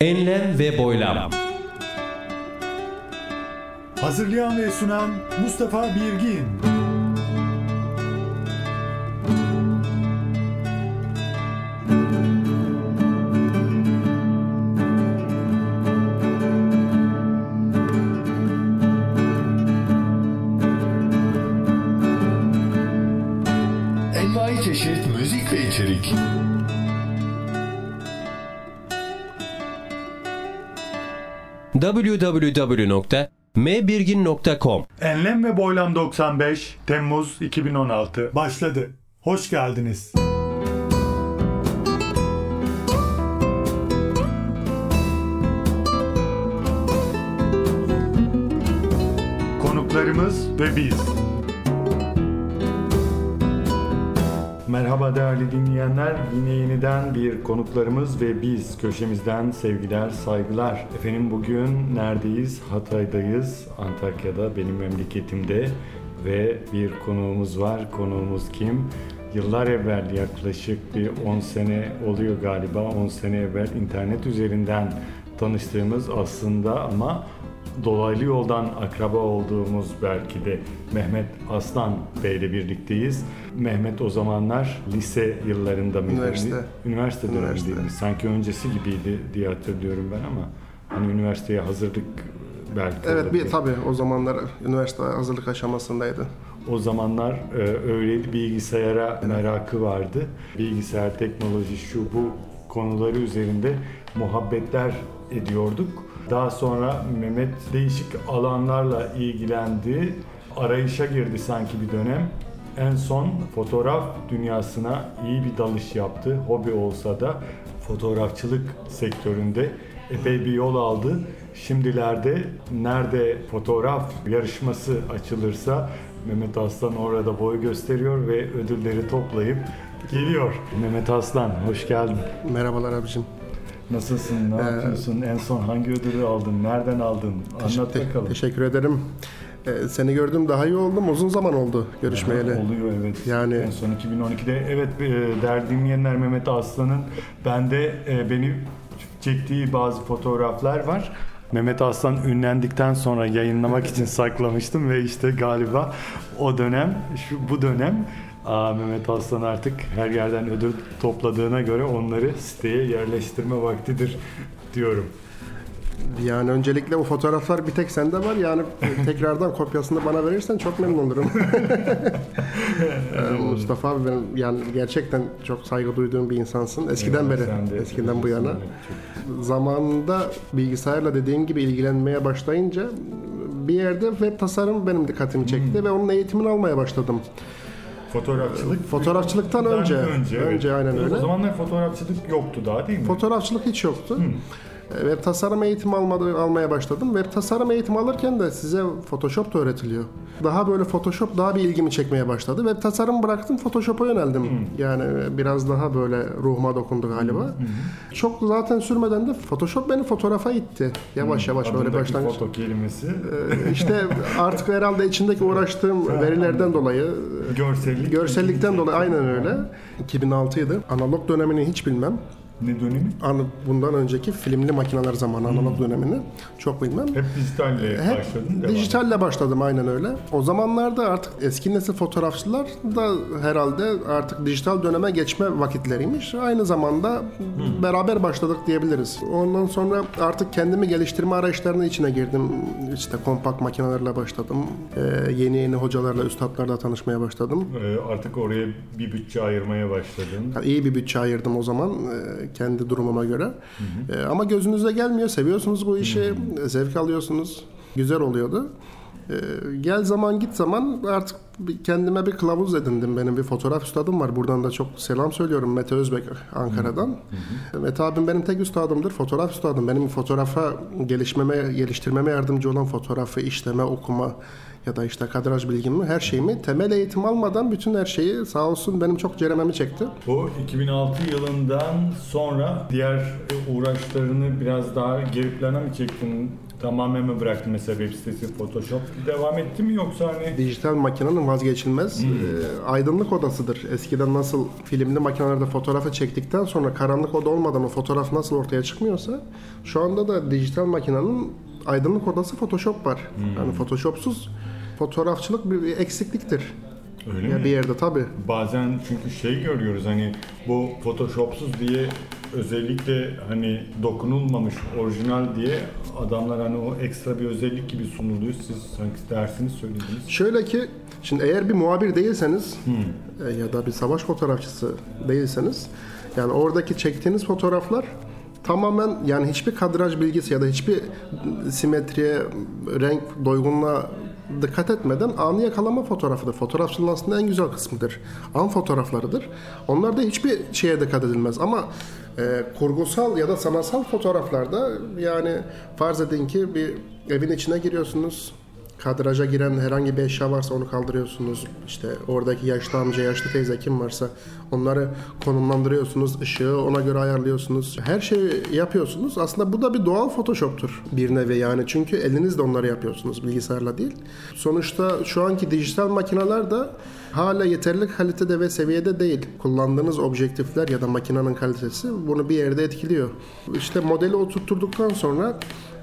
Enlem ve boylam. Hazırlayan ve sunan Mustafa Birgin. Envai çeşit müzik ve içerik. www.mbirgin.com Enlem ve Boylam 95 Temmuz 2016 başladı. Hoş geldiniz. Konuklarımız ve biz. Merhaba değerli dinleyenler. Yine yeniden bir konuklarımız ve biz köşemizden sevgiler, saygılar. Efendim bugün neredeyiz? Hatay'dayız. Antakya'da benim memleketimde ve bir konuğumuz var. Konuğumuz kim? Yıllar evvel yaklaşık bir 10 sene oluyor galiba. 10 sene evvel internet üzerinden tanıştığımız aslında ama dolaylı yoldan akraba olduğumuz belki de Mehmet Aslan Bey ile birlikteyiz. Mehmet o zamanlar lise yıllarında mıydı? Üniversite. Üniversite dönemindeydi. Sanki öncesi gibiydi diye hatırlıyorum ben ama hani üniversiteye hazırlık belki Evet bir tabii o zamanlar üniversite hazırlık aşamasındaydı. O zamanlar e, öyle bilgisayara merakı vardı. Bilgisayar, teknoloji, şu bu konuları üzerinde muhabbetler ediyorduk. Daha sonra Mehmet değişik alanlarla ilgilendi. Arayışa girdi sanki bir dönem. En son fotoğraf dünyasına iyi bir dalış yaptı. Hobi olsa da fotoğrafçılık sektöründe epey bir yol aldı. Şimdilerde nerede fotoğraf yarışması açılırsa Mehmet Aslan orada boy gösteriyor ve ödülleri toplayıp geliyor. Mehmet Aslan hoş geldin. Merhabalar abicim. Nasılsın? Ne Ee, yapıyorsun? En son hangi ödülü aldın? Nereden aldın? Anlat Te- bakalım. teşekkür ederim. Ee, seni gördüm daha iyi oldum. Uzun zaman oldu görüşmeyeli. Aha, Oluyor evet. Yani- en son 2012'de evet e, değerli dinleyenler Mehmet Aslan'ın bende e, beni çektiği bazı fotoğraflar var. Mehmet Aslan ünlendikten sonra yayınlamak için saklamıştım ve işte galiba o dönem şu bu dönem aa, Mehmet Aslan artık her yerden ödül topladığına göre onları siteye yerleştirme vaktidir diyorum. Yani öncelikle o fotoğraflar bir tek sende var. Yani tekrardan kopyasını bana verirsen çok memnun olurum. Ee, Mustafa abi benim yani gerçekten çok saygı duyduğum bir insansın. Eskiden Eyvallah, beri, eskiden bu yana. Çok- Zamanında bilgisayarla dediğin gibi ilgilenmeye başlayınca bir yerde web tasarım benim dikkatimi çekti ve onun eğitimini almaya başladım. Fotoğrafçılık Fotoğrafçılıktan önce. önce, Önce, aynen O öyle. zamanlar fotoğrafçılık yoktu daha değil mi? Fotoğrafçılık hiç yoktu. E, Web tasarım eğitimi almadı, almaya başladım. Web tasarım eğitimi alırken de size Photoshop da öğretiliyor. Daha böyle Photoshop daha bir ilgimi çekmeye başladı. Web tasarım bıraktım, Photoshop'a yöneldim. Yani biraz daha böyle ruhuma dokundu galiba. Çok zaten sürmeden de Photoshop beni fotoğrafa itti. Yavaş yavaş böyle başlangıç. foto kelimesi E, İşte artık herhalde içindeki uğraştığım verilerden dolayı görsellik. Görsellikten dolayı aynen öyle. 2006 idi. Analog dönemini hiç bilmem. Ne dönemi? Anı- bundan önceki filmli makineler zamanı analog dönemini çok bilmem. Hep dijitalle Hep başladın. devam. dijitalle başladım aynen öyle. O zamanlarda artık eski nesil fotoğrafçılar da herhalde artık dijital döneme geçme vakitleriymiş. Aynı zamanda beraber başladık diyebiliriz. Ondan sonra artık kendimi geliştirme arayışlarının içine girdim. İşte kompakt makinelerle başladım. Ee, yeni yeni hocalarla, üstadlarla tanışmaya başladım. Ee, artık oraya bir bütçe ayırmaya başladın. Yani iyi bir bütçe ayırdım o zaman e, kendi durumuma göre. E, ama gözünüze gelmiyor. Seviyorsunuz bu işi. e, Zevk alıyorsunuz. Güzel oluyordu. E, gel zaman git zaman artık kendime bir kılavuz edindim. Benim bir fotoğraf üstadım var. Buradan da çok selam söylüyorum Mete Özbek Ankara'dan. Mete abim benim tek üstadımdır. Fotoğraf üstadım. Benim fotoğrafa gelişmeme, geliştirmeme yardımcı olan fotoğrafı işleme, okuma ya da işte kadraj bilgimi, her şeyimi temel eğitim almadan bütün her şeyi sağ olsun benim çok cerememi çekti. Bu 2006 yılından sonra diğer uğraşlarını biraz daha geri plana mı çektin? Tamamen mi bıraktın mesela web sitesi Photoshop devam etti mi yoksa hani Dijital makinenin vazgeçilmez Hmm. e, aydınlık odasıdır. Eskiden nasıl filmli makinelerde fotoğrafı çektikten sonra karanlık oda olmadan o fotoğraf nasıl ortaya çıkmıyorsa şu anda da dijital makinenin aydınlık odası Photoshop var. Hmm. Yani Photoshopsuz fotoğrafçılık bir, bir eksikliktir. öyle Ya mi? bir yerde tabii. Bazen çünkü şey görüyoruz hani bu Photoshop'suz diye özellikle hani dokunulmamış orijinal diye adamlar hani o ekstra bir özellik gibi sunuluyor. Siz sanki dersini söylediniz. Şöyle ki şimdi eğer bir muhabir değilseniz Hmm. e, ya da bir savaş fotoğrafçısı değilseniz yani oradaki çektiğiniz fotoğraflar tamamen yani hiçbir kadraj bilgisi ya da hiçbir simetriye, renk doygunluğa dikkat etmeden anı yakalama fotoğrafıdır. Fotoğrafçılığın aslında en güzel kısmıdır. An fotoğraflarıdır. Onlarda hiçbir şeye dikkat edilmez ama e, kurgusal ya da sanatsal fotoğraflarda yani farz edin ki bir evin içine giriyorsunuz. Kadraja giren herhangi bir eşya varsa onu kaldırıyorsunuz. İşte oradaki yaşlı amca, yaşlı teyze kim varsa onları konumlandırıyorsunuz. Işığı ona göre ayarlıyorsunuz. Her şeyi yapıyorsunuz. Aslında bu da bir doğal Photoshop'tur bir nevi yani. Çünkü elinizle onları yapıyorsunuz bilgisayarla değil. Sonuçta şu anki dijital makineler de hala yeterli kalitede ve seviyede değil. Kullandığınız objektifler ya da makinenin kalitesi bunu bir yerde etkiliyor. İşte modeli oturtturduktan sonra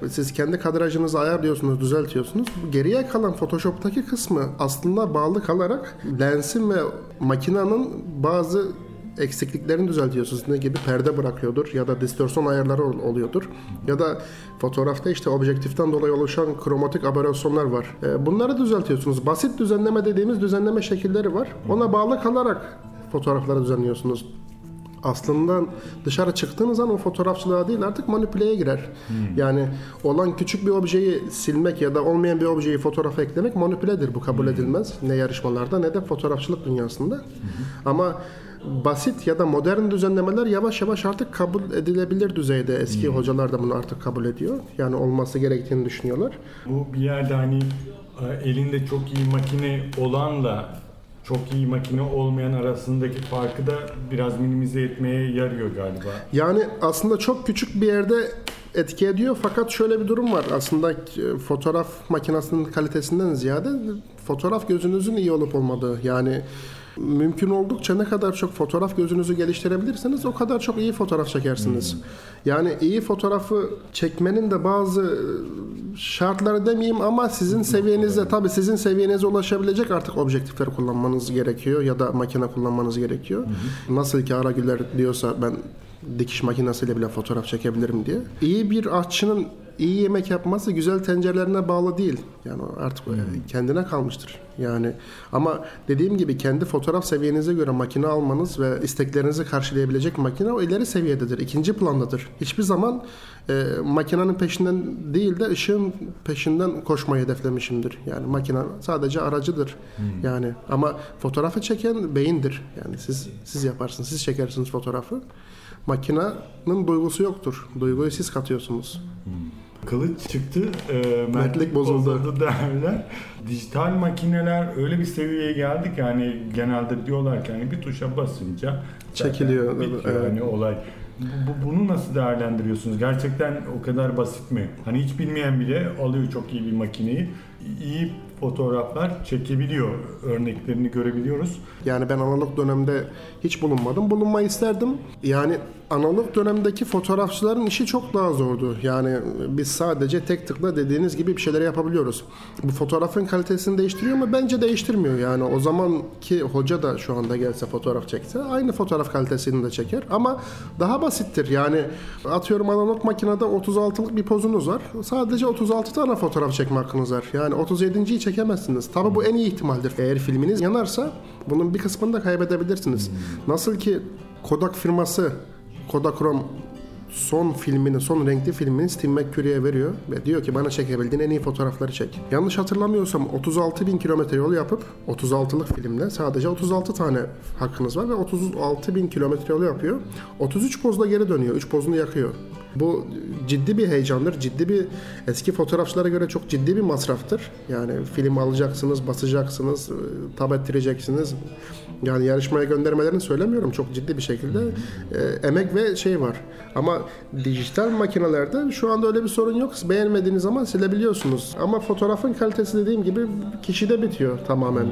siz kendi kadrajınızı ayarlıyorsunuz, düzeltiyorsunuz. Bu Geriye kalan Photoshop'taki kısmı aslında bağlı kalarak lensin ve makinenin bazı eksikliklerini düzeltiyorsunuz. Ne gibi perde bırakıyordur ya da distorsiyon ayarları ol- oluyordur. Ya da fotoğrafta işte objektiften dolayı oluşan kromatik aberrasyonlar var. E, Bunları düzeltiyorsunuz. Basit düzenleme dediğimiz düzenleme şekilleri var. Ona bağlı kalarak fotoğrafları düzenliyorsunuz aslında dışarı çıktığınız an o fotoğrafçılığa değil artık manipüleye girer. Yani olan küçük bir objeyi silmek ya da olmayan bir objeyi fotoğrafa eklemek manipüledir. Bu kabul edilmez. Ne yarışmalarda ne de fotoğrafçılık dünyasında. Ama basit ya da modern düzenlemeler yavaş yavaş artık kabul edilebilir düzeyde. Eski hocalar da bunu artık kabul ediyor. Yani olması gerektiğini düşünüyorlar. Bu bir yerde hani e, elinde çok iyi makine olanla çok iyi makine olmayan arasındaki farkı da biraz minimize etmeye yarıyor galiba. Yani aslında çok küçük bir yerde etki ediyor fakat şöyle bir durum var. Aslında e, fotoğraf makinesinin kalitesinden ziyade fotoğraf gözünüzün iyi olup olmadığı. Yani mümkün oldukça ne kadar çok fotoğraf gözünüzü geliştirebilirseniz o kadar çok iyi fotoğraf çekersiniz. Yani iyi fotoğrafı çekmenin de bazı e, şartları demeyeyim ama sizin seviyenizde tabii sizin seviyenize ulaşabilecek artık objektifleri kullanmanız gerekiyor ya da makine kullanmanız gerekiyor. Nasıl ki Ara Güler diyorsa ben dikiş makinesiyle bile fotoğraf çekebilirim diye. İyi bir aşçının iyi yemek yapması güzel tencerelerine bağlı değil. Yani artık kendine kalmıştır. Yani ama dediğim gibi kendi fotoğraf seviyenize göre makine almanız ve isteklerinizi karşılayabilecek makine o ileri seviyededir. ikinci plandadır. Hiçbir zaman e, makinenin peşinden değil de ışığın peşinden koşmayı hedeflemişimdir. Yani makine sadece aracıdır. Yani ama fotoğrafı çeken beyindir. Yani siz siz yaparsınız, siz çekersiniz fotoğrafı. Makinenin duygusu yoktur. Duyguyu siz katıyorsunuz. Kılıç çıktı, e, mertlik bozuldu. bozuldu derler. Dijital makineler öyle bir seviyeye geldi ki hani genelde diyorlar ki hani bir tuşa basınca Çekiliyor, bitiyor evet. hani olay. Bu- bunu nasıl değerlendiriyorsunuz? Gerçekten o kadar basit mi? Hani hiç bilmeyen bile alıyor çok iyi bir makineyi. İyi fotoğraflar çekebiliyor. Örneklerini görebiliyoruz. Yani ben analog dönemde hiç bulunmadım. Bulunmayı isterdim. Yani analog dönemdeki fotoğrafçıların işi çok daha zordu. Yani biz sadece tek tıkla dediğiniz gibi bir şeyler yapabiliyoruz. Bu fotoğrafın kalitesini değiştiriyor mu? Bence değiştirmiyor. Yani o zamanki hoca da şu anda gelse fotoğraf çekse aynı fotoğraf kalitesini de çeker. Ama daha basittir. Yani atıyorum analog makinede 36'lık bir pozunuz var. Sadece 36 tane fotoğraf çekme hakkınız var. Yani 37.yi çekemezsiniz. Tabii bu en iyi ihtimaldir. Eğer filminiz yanarsa bunun bir kısmını da kaybedebilirsiniz. Nasıl ki Kodak firması Kodachrome son filmini, son renkli filmini Steve McCurry'e veriyor ve diyor ki bana çekebildiğin en iyi fotoğrafları çek. Yanlış hatırlamıyorsam 36 bin kilometre yol yapıp 36'lık filmle sadece 36 tane hakkınız var ve 36 bin kilometre yol yapıyor. 33 pozda geri dönüyor. 3 pozunu yakıyor. Bu ciddi bir heyecandır. Ciddi bir eski fotoğrafçılara göre çok ciddi bir masraftır. Yani film alacaksınız, basacaksınız, e, tab ettireceksiniz. Yani yarışmaya göndermelerini söylemiyorum çok ciddi bir şekilde. E, emek ve şey var. Ama dijital makinelerde şu anda öyle bir sorun yok. Beğenmediğiniz zaman silebiliyorsunuz. Ama fotoğrafın kalitesi dediğim gibi kişide bitiyor tamamen.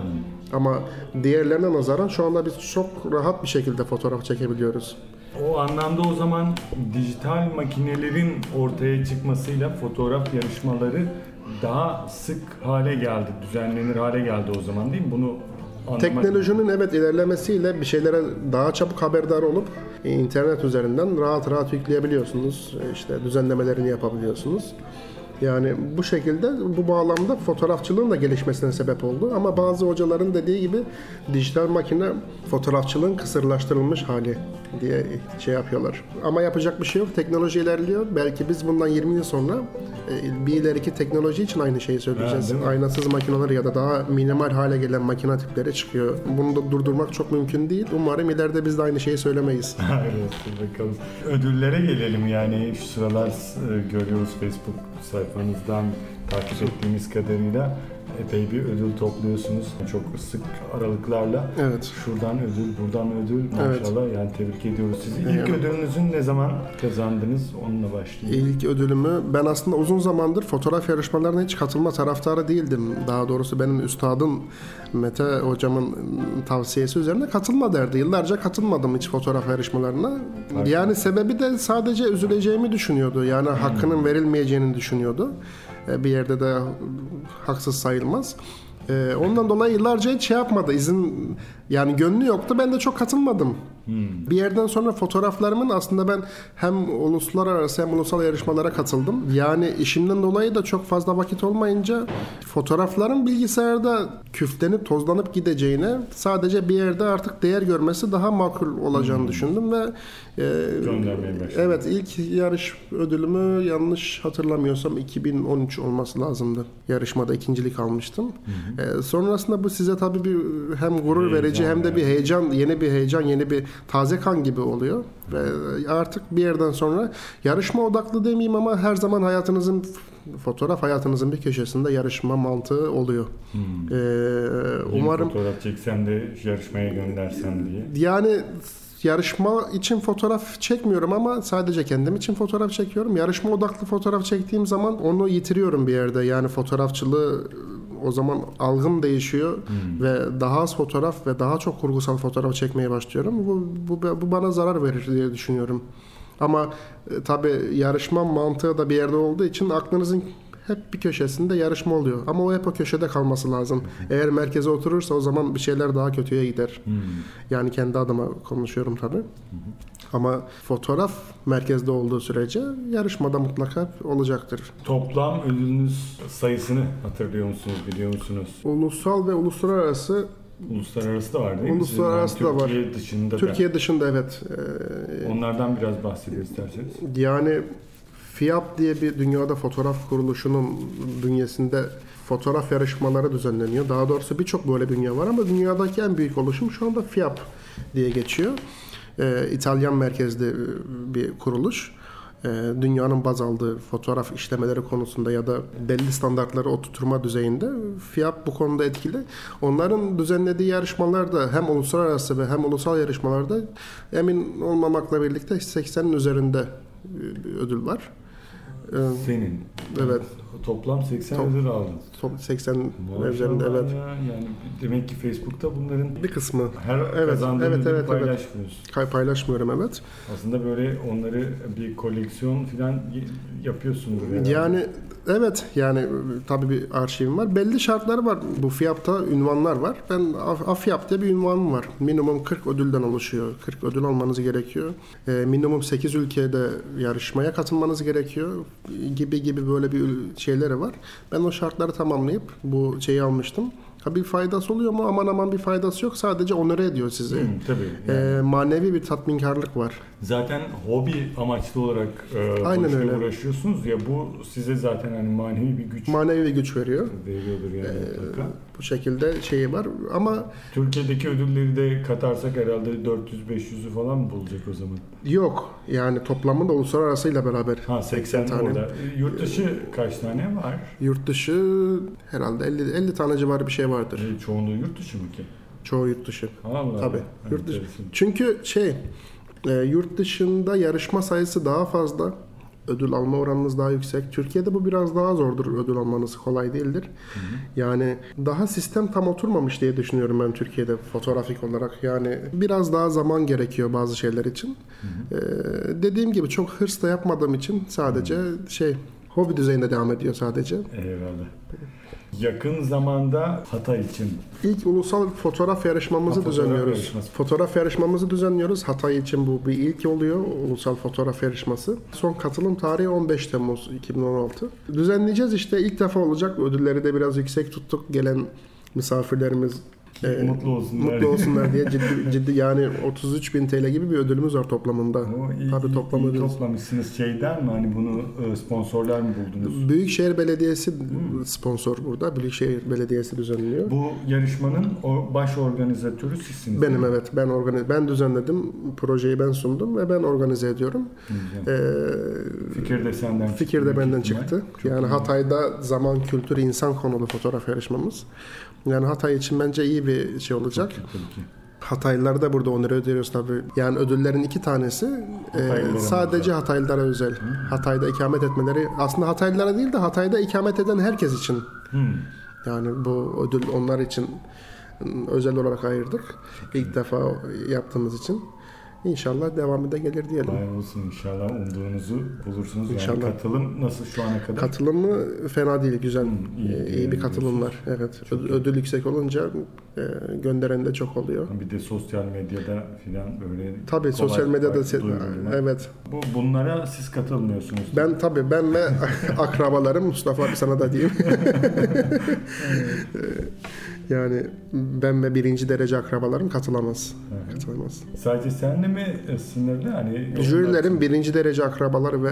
Ama diğerlerine nazaran şu anda biz çok rahat bir şekilde fotoğraf çekebiliyoruz. O anlamda o zaman dijital makinelerin ortaya çıkmasıyla fotoğraf yarışmaları daha sık hale geldi, düzenlenir hale geldi o zaman değil mi? Bunu anlamak Teknolojinin evet ilerlemesiyle bir şeylere daha çabuk haberdar olup e, internet üzerinden rahat rahat yükleyebiliyorsunuz. E, İşte düzenlemelerini yapabiliyorsunuz. Yani bu şekilde bu bağlamda fotoğrafçılığın da gelişmesine sebep oldu. Ama bazı hocaların dediği gibi dijital makine fotoğrafçılığın kısırlaştırılmış hali diye şey yapıyorlar. Ama yapacak bir şey yok. Teknoloji ilerliyor. Belki biz bundan 20 yıl sonra e, bir ileriki teknoloji için aynı şeyi söyleyeceğiz. Ha? Aynasız makineler ya da daha minimal hale gelen makine tipleri çıkıyor. Bunu da durdurmak çok mümkün değil. Umarım ileride biz de aynı şeyi söylemeyiz. evet, bakalım. Ödüllere gelelim yani şu sıralar e, görüyoruz Facebook sayfanızdan takip ettiğimiz kadarıyla epey bir ödül topluyorsunuz. Çok sık aralıklarla. Evet. Şuradan ödül, buradan ödül Evet. maşallah yani tebrik ediyoruz sizi. İlk Evet. ödülünüzü ne zaman kazandınız? Onunla başlayayım. İlk ödülümü ben aslında uzun zamandır fotoğraf yarışmalarına hiç katılma taraftarı değildim. Daha doğrusu benim üstadım Mete hocamın tavsiyesi üzerine katılma derdi. Yıllarca katılmadım hiç fotoğraf yarışmalarına. Yani sebebi de sadece üzüleceğimi düşünüyordu. Yani hakkının verilmeyeceğini düşünüyordu. E, Bir yerde de haksız sayılmaz. E, Ondan dolayı yıllarca hiç şey yapmadı. İzin yani gönlü yoktu. Ben de çok katılmadım. Bir yerden sonra fotoğraflarımın aslında ben hem uluslararası hem ulusal yarışmalara katıldım. Yani işimden dolayı da çok fazla vakit olmayınca fotoğrafların bilgisayarda küflenip tozlanıp gideceğine sadece bir yerde artık değer görmesi daha makul olacağını düşündüm ve e. Evet ilk yarış ödülümü yanlış hatırlamıyorsam 2013 olması lazımdı. Yarışmada ikincilik almıştım. Ee, sonrasında bu size tabii bir hem gurur Heyecan verici hem de bir yani. heyecan, yeni bir heyecan, yeni bir taze kan gibi oluyor. Ve artık bir yerden sonra yarışma odaklı demeyeyim ama her zaman hayatınızın fotoğraf hayatınızın bir köşesinde yarışma mantığı oluyor. Ee, Yeni umarım fotoğraf çeksem de yarışmaya göndersem diye. yani yarışma için fotoğraf çekmiyorum ama sadece kendim için fotoğraf çekiyorum. Yarışma odaklı fotoğraf çektiğim zaman onu yitiriyorum bir yerde. Yani fotoğrafçılığı o zaman algım değişiyor ve daha az fotoğraf ve daha çok kurgusal fotoğraf çekmeye başlıyorum. Bu, bu, bu bana zarar verir diye düşünüyorum. Ama e, tabii yarışma mantığı da bir yerde olduğu için aklınızın hep bir köşesinde yarışma oluyor. Ama o hep o köşede kalması lazım. Eğer merkeze oturursa o zaman bir şeyler daha kötüye gider. Yani kendi adıma konuşuyorum tabii. Ama fotoğraf merkezde olduğu sürece yarışmada mutlaka olacaktır. Toplam ödülünüz sayısını hatırlıyor musunuz, biliyor musunuz? Ulusal ve uluslararası Uluslararası da var değil mi? Uluslararası Sizin? da var. Türkiye dışında Türkiye dışında evet. da. Ee, Onlardan biraz bahsedin isterseniz. Yani FIAP diye bir dünyada fotoğraf kuruluşunun bünyesinde fotoğraf yarışmaları düzenleniyor. Daha doğrusu birçok böyle dünya var ama dünyadaki en büyük oluşum şu anda FIAP diye geçiyor. Ee, İtalyan merkezli e, bir kuruluş. Ee, dünyanın baz aldığı fotoğraf işlemeleri konusunda ya da belli standartları oturtma düzeyinde FIAP bu konuda etkili. Onların düzenlediği yarışmalarda hem uluslararası ve hem ulusal yarışmalarda emin olmamakla birlikte 80'in üzerinde e, ödül var. Ee, Senin. Evet. Toplam 80 Top- ödül aldın. top 80 Maşallah üzerinde evet. ya. Yani demek ki Facebook'ta bunların Bir kısmı her Evet, kazandığın evet, evet, evet. paylaşmıyorsun. Kay- paylaşmıyorum evet. Aslında böyle onları bir koleksiyon falan yapıyorsundur herhalde. Yani evet yani e, tabii bir arşivim var. Belli şartları var. Bu FIAP'ta ünvanlar var. Ben Af- AFIAP diye bir ünvanım var. Minimum 40 ödülden oluşuyor. 40 ödül almanız gerekiyor. Ee, minimum 8 ülkede yarışmaya katılmanız gerekiyor. Gibi gibi böyle bir şeyleri var. Ben o şartları tamamlayıp bu şeyi almıştım. Ha bir faydası oluyor mu? Aman aman bir faydası yok. Sadece onore ediyor sizi. Hı, tabii. Yani Ee, manevi bir tatminkarlık var. Zaten hobi amaçlı olarak e, Aynen öyle. uğraşıyorsunuz ya bu size zaten hani manevi bir güç Manevi bir güç veriyor. veriyordur yani mutlaka. Bu şekilde şeyi var ama Türkiye'deki ödülleri de katarsak herhalde 400-500'ü falan mı bulacak o zaman? yok. Yani toplamında uluslararasıyla beraber Ha 80 tane. orada. Yurt dışı kaç tane var? yurt dışı herhalde 50 50 tane civarı bir şey vardır. E, çoğunluğu yurt dışı mı ki? Çoğu yurt dışı. Allah Tabii. Allah. Yurt dışı. Çünkü şey e, yurt dışında yarışma sayısı daha fazla. Ödül alma oranınız daha yüksek. Türkiye'de bu biraz daha zordur ödül almanız kolay değildir. Yani daha sistem tam oturmamış diye düşünüyorum ben Türkiye'de fotoğrafik olarak. Yani biraz daha zaman gerekiyor bazı şeyler için. E, dediğim gibi çok hırs da yapmadığım için sadece şey hobi düzeyinde devam ediyor sadece. Eyvallah. Yakın zamanda Hatay için İlk ulusal fotoğraf yarışmamızı Ha, fotoğraf düzenliyoruz. yarışması. Fotoğraf yarışmamızı düzenliyoruz. Hatay için bu bir ilk oluyor ulusal fotoğraf yarışması. Son katılım tarihi 15 Temmuz 2016. Düzenleyeceğiz işte ilk defa olacak. Ödülleri de biraz yüksek tuttuk. Gelen misafirlerimiz e, mutlu olsunlar. mutlu olsunlar diye ciddi, ciddi yani 33 bin TL gibi bir ödülümüz var toplamında. O iyi, Tabii iyi- toplamışsınız şeyden mi hani bunu e, sponsorlar mı buldunuz? Büyükşehir Belediyesi sponsor burada. Büyükşehir Belediyesi düzenliyor. Bu yarışmanın o baş organizatörü sizsiniz. Benim mi? evet ben organize ben düzenledim projeyi ben sundum ve ben organize ediyorum. Güzel. Ee, Fikir de senden fikir de benden çıktı. Çok yani iyi. Hatay'da zaman, kültür, insan konulu fotoğraf yarışmamız. Yani Hatay için bence iyi bir şey olacak. Tabii ki. Hataylılar da burada onur ödüyoruz tabii. Yani ödüllerin iki tanesi e, sadece. Hataylılara özel. Hatay'da ikamet etmeleri aslında Hataylılara değil de Hatay'da ikamet eden herkes için. Hmm. Yani bu ödül onlar için özel olarak ayırdık. İlk defa yaptığımız için. İnşallah devamı da gelir diyelim. Hayır olsun inşallah umduğunuzu bulursunuz. İnşallah. Yani katılım nasıl şu ana kadar? Katılımı fena değil, güzel. iyi, Ee, iyi, iyi bir katılım var. Evet. Çok Ö- iyi. ödül yüksek olunca e, gönderen de çok oluyor. Bir de sosyal medyada filan böyle Tabii kolay sosyal medyada kolay duyurulma. evet. Bu bunlara siz katılmıyorsunuz. Ben tabii ben ve akrabalarım Mustafa abi sana da diyeyim. yani ben ve birinci derece akrabalarım katılamaz. Hı hı. Katılamaz. Sadece senle mi e, sınırlı? Hani Jürilerin birinci derece akrabaları ve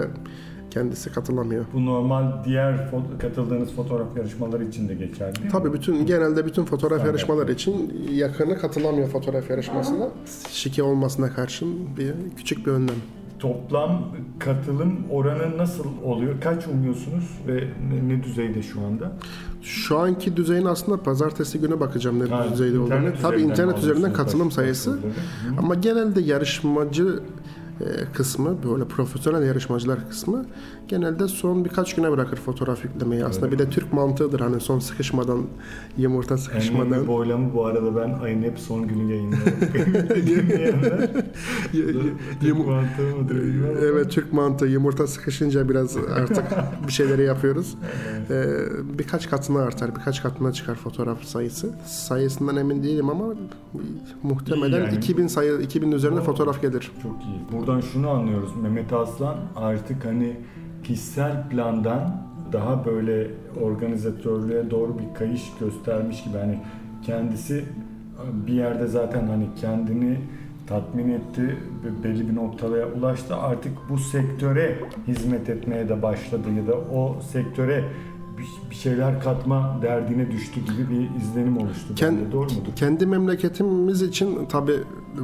kendisi katılamıyor. bu normal diğer fo- katıldığınız fotoğraf yarışmaları için de geçerli değil mi? Tabii bütün genelde bütün fotoğraf Standart. yarışmaları için yakını katılamıyor fotoğraf yarışmasına. Şike olmasına karşın bir küçük bir önlem. Toplam katılım oranı nasıl oluyor? Kaç umuyorsunuz ve ne, düzeyde şu anda? Şu anki düzeyin aslında pazartesi günü bakacağım ne Ha, düzeyde olduğunu. Tabii internet üzerinden katılım sayısı. Ama genelde yarışmacı kısmı böyle profesyonel yarışmacılar kısmı genelde son birkaç güne bırakır fotoğraf yüklemeyi. Aslında Öyle bir de Türk mantığıdır hani son sıkışmadan yumurta sıkışmadan. bir boylamı bu arada ben ayın hep son günü yayınlıyorum. Dinleyenler. Türk mantığı mıdır. Evet Türk mantığı yumurta sıkışınca biraz artık bir şeyleri yapıyoruz. Ee, birkaç katına artar, birkaç katına çıkar fotoğraf sayısı. Sayısından emin değilim ama muhtemelen yani. 2000 sayı 2000 üzerine Oo. fotoğraf gelir. Çok iyi. Buradan şunu anlıyoruz. Mehmet Aslan artık hani kişisel plandan daha böyle organizatörlüğe doğru bir kayış göstermiş gibi hani kendisi bir yerde zaten hani kendini tatmin etti ve belli bir noktaya ulaştı artık bu sektöre hizmet etmeye de başladı ya da o sektöre bir- bir şeyler katma derdine düştü gibi bir izlenim oluştu. Kend- bende. Doğru mudur? Kendi memleketimiz için tabi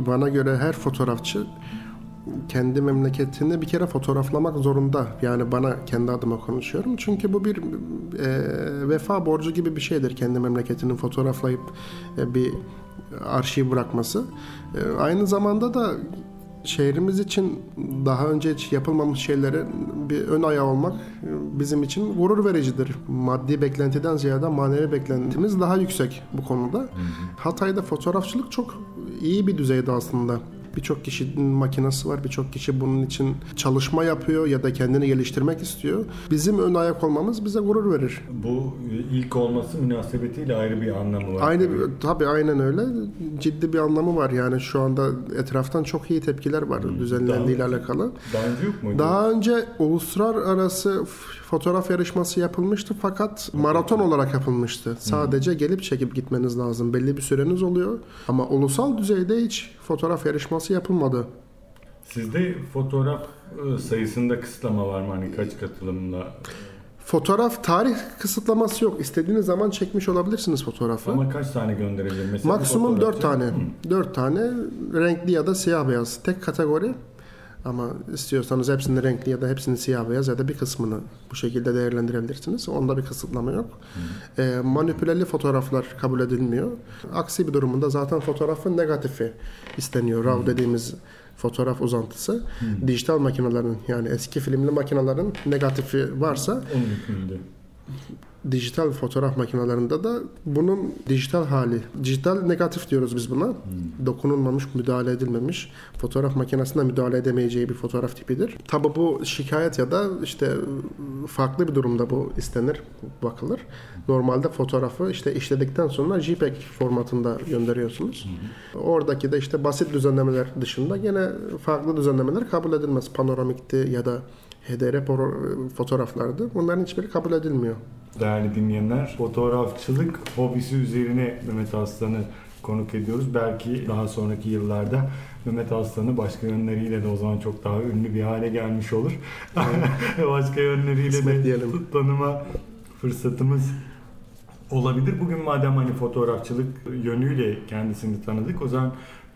bana göre her fotoğrafçı kendi memleketini bir kere fotoğraflamak zorunda. Yani bana kendi adıma konuşuyorum. Çünkü bu bir e, vefa borcu gibi bir şeydir. Kendi memleketinin fotoğraflayıp e, bir arşiv bırakması. E, aynı zamanda da şehrimiz için daha önce hiç yapılmamış şeylere bir ön ayağı olmak e, bizim için gurur vericidir. Maddi beklentiden ziyade manevi beklentimiz daha yüksek bu konuda. Hatay'da fotoğrafçılık çok iyi bir düzeyde aslında. Birçok kişinin makinesi var, birçok kişi bunun için çalışma yapıyor ya da kendini geliştirmek istiyor. Bizim ön ayak olmamız bize gurur verir. Bu ilk olması münasebetiyle ayrı bir anlamı var. Aynı tabii. tabii aynen öyle. Ciddi bir anlamı var yani şu anda etraftan çok iyi tepkiler var düzenlendiğiyle Daha- alakalı. Daha önce yok muydu? Daha önce uluslararası fotoğraf yarışması yapılmıştı fakat maraton olarak yapılmıştı. Sadece gelip çekip gitmeniz lazım. Belli bir süreniz oluyor. Ama ulusal düzeyde hiç fotoğraf yarışması yapılmadı. Sizde fotoğraf e, sayısında kısıtlama var mı? Hani kaç katılımla? Fotoğraf tarih kısıtlaması yok. İstediğiniz zaman çekmiş olabilirsiniz fotoğrafı. Ama kaç tane gönderebilir? Mesela Maksimum bir 4 fotoğrafçı- tane. 4 tane renkli ya da siyah beyaz. Tek kategori. Ama istiyorsanız hepsini renkli ya da hepsini siyah beyaz ya da bir kısmını bu şekilde değerlendirebilirsiniz. Onda bir kısıtlama yok. Ee, manipüleli fotoğraflar kabul edilmiyor. Aksi bir durumunda zaten fotoğrafın negatifi isteniyor. RAW dediğimiz fotoğraf uzantısı. Dijital makinelerin yani eski filmli makinelerin negatifi varsa Onun hükmünde. Dijital fotoğraf makinelerinde de bunun dijital hali. Dijital negatif diyoruz biz buna. Dokunulmamış, müdahale edilmemiş. Fotoğraf makinesinde müdahale edemeyeceği bir fotoğraf tipidir. Tabi bu şikayet ya da işte farklı bir durumda bu istenir, bakılır. Normalde fotoğrafı işte işledikten sonra JPEG formatında gönderiyorsunuz. Oradaki de işte basit düzenlemeler dışında gene farklı düzenlemeler kabul edilmez. Panoramikti ya da HDR fotoğraflardı. Bunların hiçbiri kabul edilmiyor. Değerli dinleyenler, fotoğrafçılık hobisi üzerine Mehmet Aslan'ı konuk ediyoruz. Belki daha sonraki yıllarda Mehmet Aslan'ı başka yönleriyle de o zaman çok daha ünlü bir hale gelmiş olur. başka yönleriyle Kısmet de diyelim. tanıma fırsatımız olabilir. Bugün madem hani fotoğrafçılık yönüyle kendisini tanıdık o zaman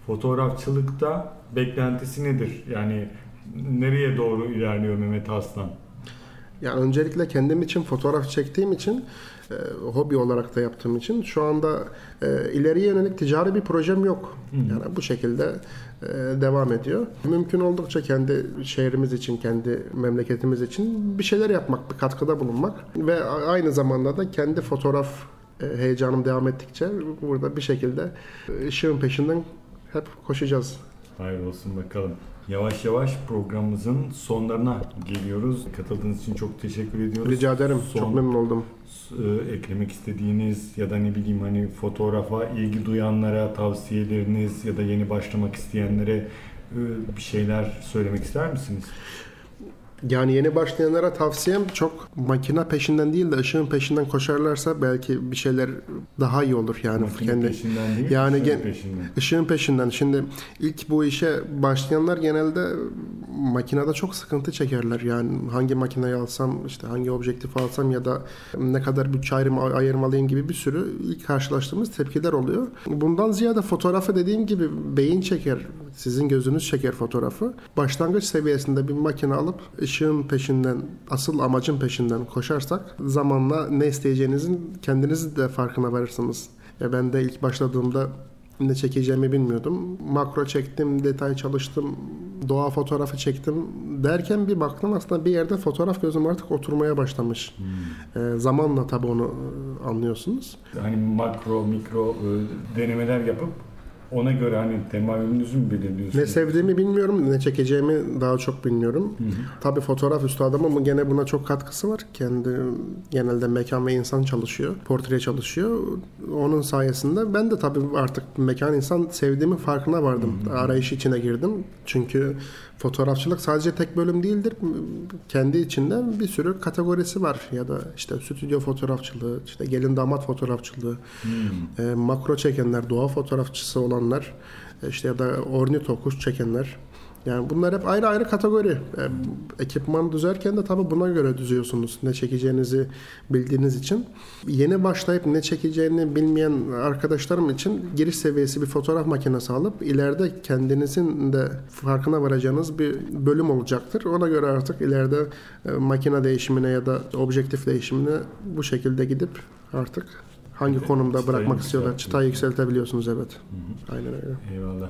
fotoğrafçılıkta beklentisi nedir? Yani nereye doğru ilerliyor Mehmet Aslan? Yani öncelikle kendim için fotoğraf çektiğim için e, hobi olarak da yaptığım için şu anda e, ileriye yönelik ticari bir projem yok. Yani bu şekilde e, devam ediyor. Mümkün oldukça kendi şehrimiz için, kendi memleketimiz için bir şeyler yapmak, bir katkıda bulunmak ve aynı zamanda da kendi fotoğraf e, heyecanım devam ettikçe burada bir şekilde e, ışığın peşinden hep koşacağız. Hayır olsun bakalım. Yavaş yavaş programımızın sonlarına geliyoruz. Katıldığınız için çok teşekkür ediyoruz. Rica ederim. Son, Çok memnun oldum. e, eklemek istediğiniz ya da ne bileyim hani fotoğrafa ilgi duyanlara tavsiyeleriniz ya da yeni başlamak isteyenlere e, bir şeyler söylemek ister misiniz? Yani yeni başlayanlara tavsiyem çok makine peşinden değil de ışığın peşinden koşarlarsa belki bir şeyler daha iyi olur yani Makine kendi peşinden değil, yani ışığın peşinden. ışığın peşinden. Şimdi ilk bu işe başlayanlar genelde makinede çok sıkıntı çekerler. Yani hangi makineyi alsam, işte hangi objektif alsam ya da ne kadar bütçe ayrım, ayırmalıyım gibi bir sürü ilk karşılaştığımız tepkiler oluyor. Bundan ziyade fotoğrafı dediğim gibi beyin çeker. Sizin gözünüz çeker fotoğrafı. Başlangıç seviyesinde bir makine alıp ışığın peşinden, asıl amacın peşinden koşarsak zamanla ne isteyeceğinizin kendiniz de farkına varırsınız. Ya ben de ilk başladığımda ne çekeceğimi bilmiyordum. Makro çektim, detay çalıştım, doğa fotoğrafı çektim derken bir baktım aslında bir yerde fotoğraf gözüm artık oturmaya başlamış. Ee, zamanla tabii onu e, anlıyorsunuz. Hani makro, mikro e, denemeler yapıp ona göre hani temayülünüzü mü belirliyorsunuz? Ne sevdiğimi bilmiyorum, ne çekeceğimi daha çok bilmiyorum. Tabii fotoğraf üstadım ama gene buna çok katkısı var. Kendi genelde mekan ve insan çalışıyor, portre çalışıyor. Onun sayesinde ben de tabii artık mekan insan sevdiğimi farkına vardım. Arayış içine girdim. Çünkü fotoğrafçılık sadece tek bölüm değildir. Kendi içinde bir sürü kategorisi var. Ya da işte stüdyo fotoğrafçılığı, işte gelin damat fotoğrafçılığı, Hmm. e, makro çekenler, doğa fotoğrafçısı olanlar, e, işte ya da ornito kuş çekenler. Yani bunlar hep ayrı ayrı kategori. E, ekipman düzerken de tabii buna göre düzüyorsunuz. Ne çekeceğinizi bildiğiniz için. Yeni başlayıp ne çekeceğini bilmeyen arkadaşlarım için giriş seviyesi bir fotoğraf makinesi alıp ileride kendinizin de farkına varacağınız bir bölüm olacaktır. Ona göre artık ileride e, makine değişimine ya da objektif değişimine bu şekilde gidip artık hangi konumda Çıtayı bırakmak istiyorlar. Çıtayı yükseltebiliyorsunuz evet. Aynen öyle. Eyvallah.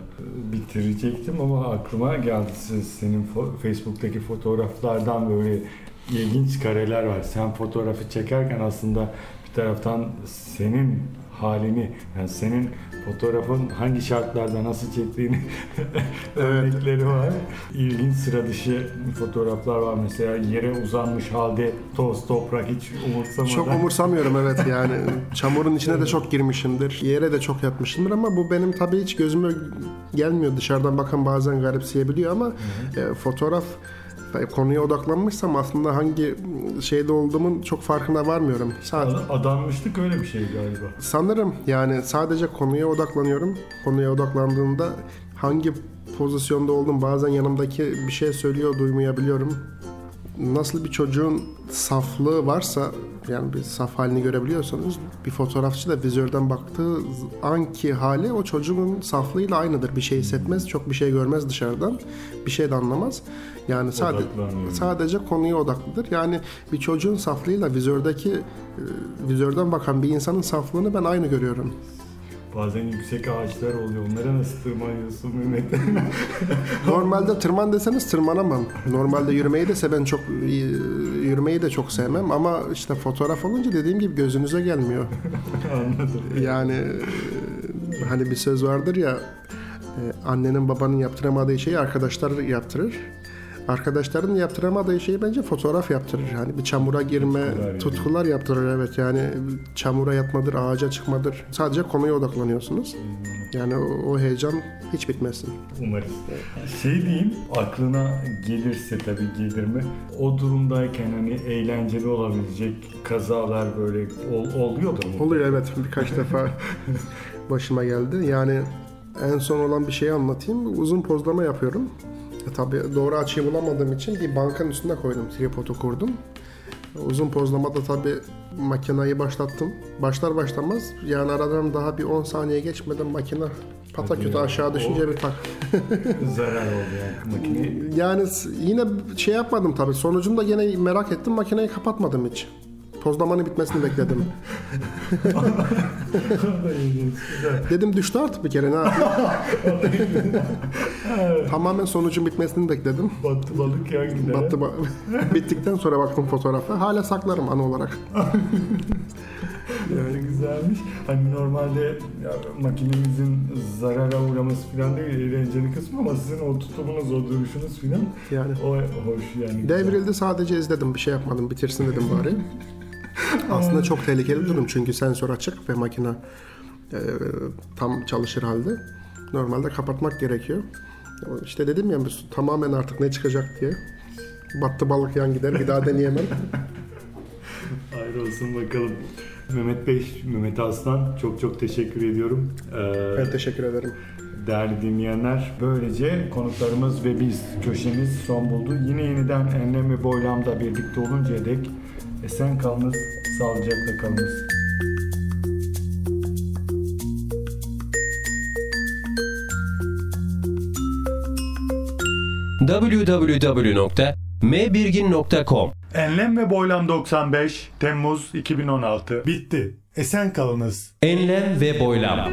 Bitirecektim ama aklıma geldi siz, senin fo- Facebook'taki fotoğraflardan böyle ilginç kareler var. Sen fotoğrafı çekerken aslında bir taraftan senin halini, yani senin fotoğrafın hangi şartlarda nasıl çektiğini örnekleri var. İlginç sıra dışı fotoğraflar var. Mesela yere uzanmış halde toz toprak hiç umursamadan. Çok umursamıyorum evet yani çamurun içine de çok girmişimdir. Yere de çok yatmışımdır ama bu benim tabii hiç gözüme gelmiyor. Dışarıdan bakan bazen garipseyebiliyor ama e, fotoğraf konuya odaklanmışsam aslında hangi şeyde olduğumun çok farkına varmıyorum. Sadece Ad- Adanmışlık öyle bir şey galiba. Sanırım yani sadece konuya odaklanıyorum. Konuya odaklandığımda hangi pozisyonda oldum bazen yanımdaki bir şey söylüyor duymayabiliyorum. Nasıl bir çocuğun saflığı varsa yani bir saf halini görebiliyorsanız bir fotoğrafçı da vizörden baktığı anki hali o çocuğun saflığıyla aynıdır. Bir şey hissetmez, çok bir şey görmez dışarıdan. Bir şey de anlamaz. Yani sadece sadece konuya odaklıdır. Yani bir çocuğun saflığıyla vizördeki e, vizörden bakan bir insanın saflığını ben aynı görüyorum. Bazen yüksek ağaçlar oluyor. Onlara nasıl tırmanıyorsun Mehmet? Normalde tırman deseniz tırmanamam. Normalde yürümeyi de seven çok yürümeyi de çok sevmem ama işte fotoğraf olunca dediğim gibi gözünüze gelmiyor. Anladım. Yani e, hani bir söz vardır ya e, annenin babanın yaptıramadığı şeyi arkadaşlar yaptırır. Arkadaşların yaptıramadığı şeyi bence fotoğraf yaptırır. Hani bir çamura girme, Tutkular yani. tutkular yaptırır evet. Yani çamura yatmadır, ağaca çıkmadır. Sadece konuya odaklanıyorsunuz. Yani o, o heyecan hiç bitmesin. Umarız. Şey diyeyim, aklına gelirse tabii gelir mi? O durumdayken hani eğlenceli olabilecek kazalar böyle ol, oluyordur mu? Oluyor evet birkaç defa başıma geldi. Yani en son olan bir şeyi anlatayım. Uzun pozlama yapıyorum. E, tabii doğru açıyı bulamadığım için bir bankanın üstüne koydum. Tripodu kurdum. Uzun pozlamada tabii makinayı başlattım. Başlar başlamaz yani aradan daha bir 10 saniye geçmeden makine pataküte aşağı düşünce O- bir tak. Zarar oldu yani makine. Yani yine şey yapmadım tabii. Sonucunda gene merak ettim. Makineyi kapatmadım hiç. Pozlamanın bitmesini bekledim. Dedim düştü artık bir kere ne yapayım. Tamamen sonucun bitmesini bekledim. Battı balık yan gider. Battı ba- Bittikten sonra baktım fotoğrafa. Hala saklarım anı olarak. Yani güzelmiş. Hani normalde ya, makinemizin zarara uğraması falan değil eğlenceli kısmı ama sizin o tutumunuz, o duruşunuz falan Yani o hoş yani. güzel. devrildi sadece izledim. Bir şey yapmadım. Bitirsin dedim bari. Aslında çok tehlikeli durum çünkü sensör açık ve makine e, tam çalışır halde. Normalde kapatmak gerekiyor. İşte dedim ya biz tamamen artık ne çıkacak diye. Battı balık yan gider bir daha deneyemem. Hayır olsun bakalım. Mehmet Bey, Mehmet Aslan çok çok teşekkür ediyorum. Ee, Ben teşekkür ederim. Değerli dinleyenler, böylece konuklarımız ve biz köşemiz son buldu. Yine yeniden enlem ve boylamda birlikte oluncaya dek esen kalınız, sağlıcakla kalınız. www.mbirgin.com Enlem ve Boylam 95 Temmuz 2016 bitti. Esen kalınız. Enlem ve boylam.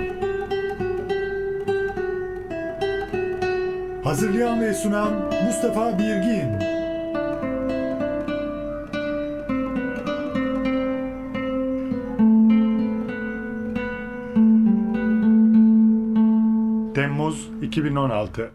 Hazırlayan ve sunan Mustafa Birgin. Temmuz 2016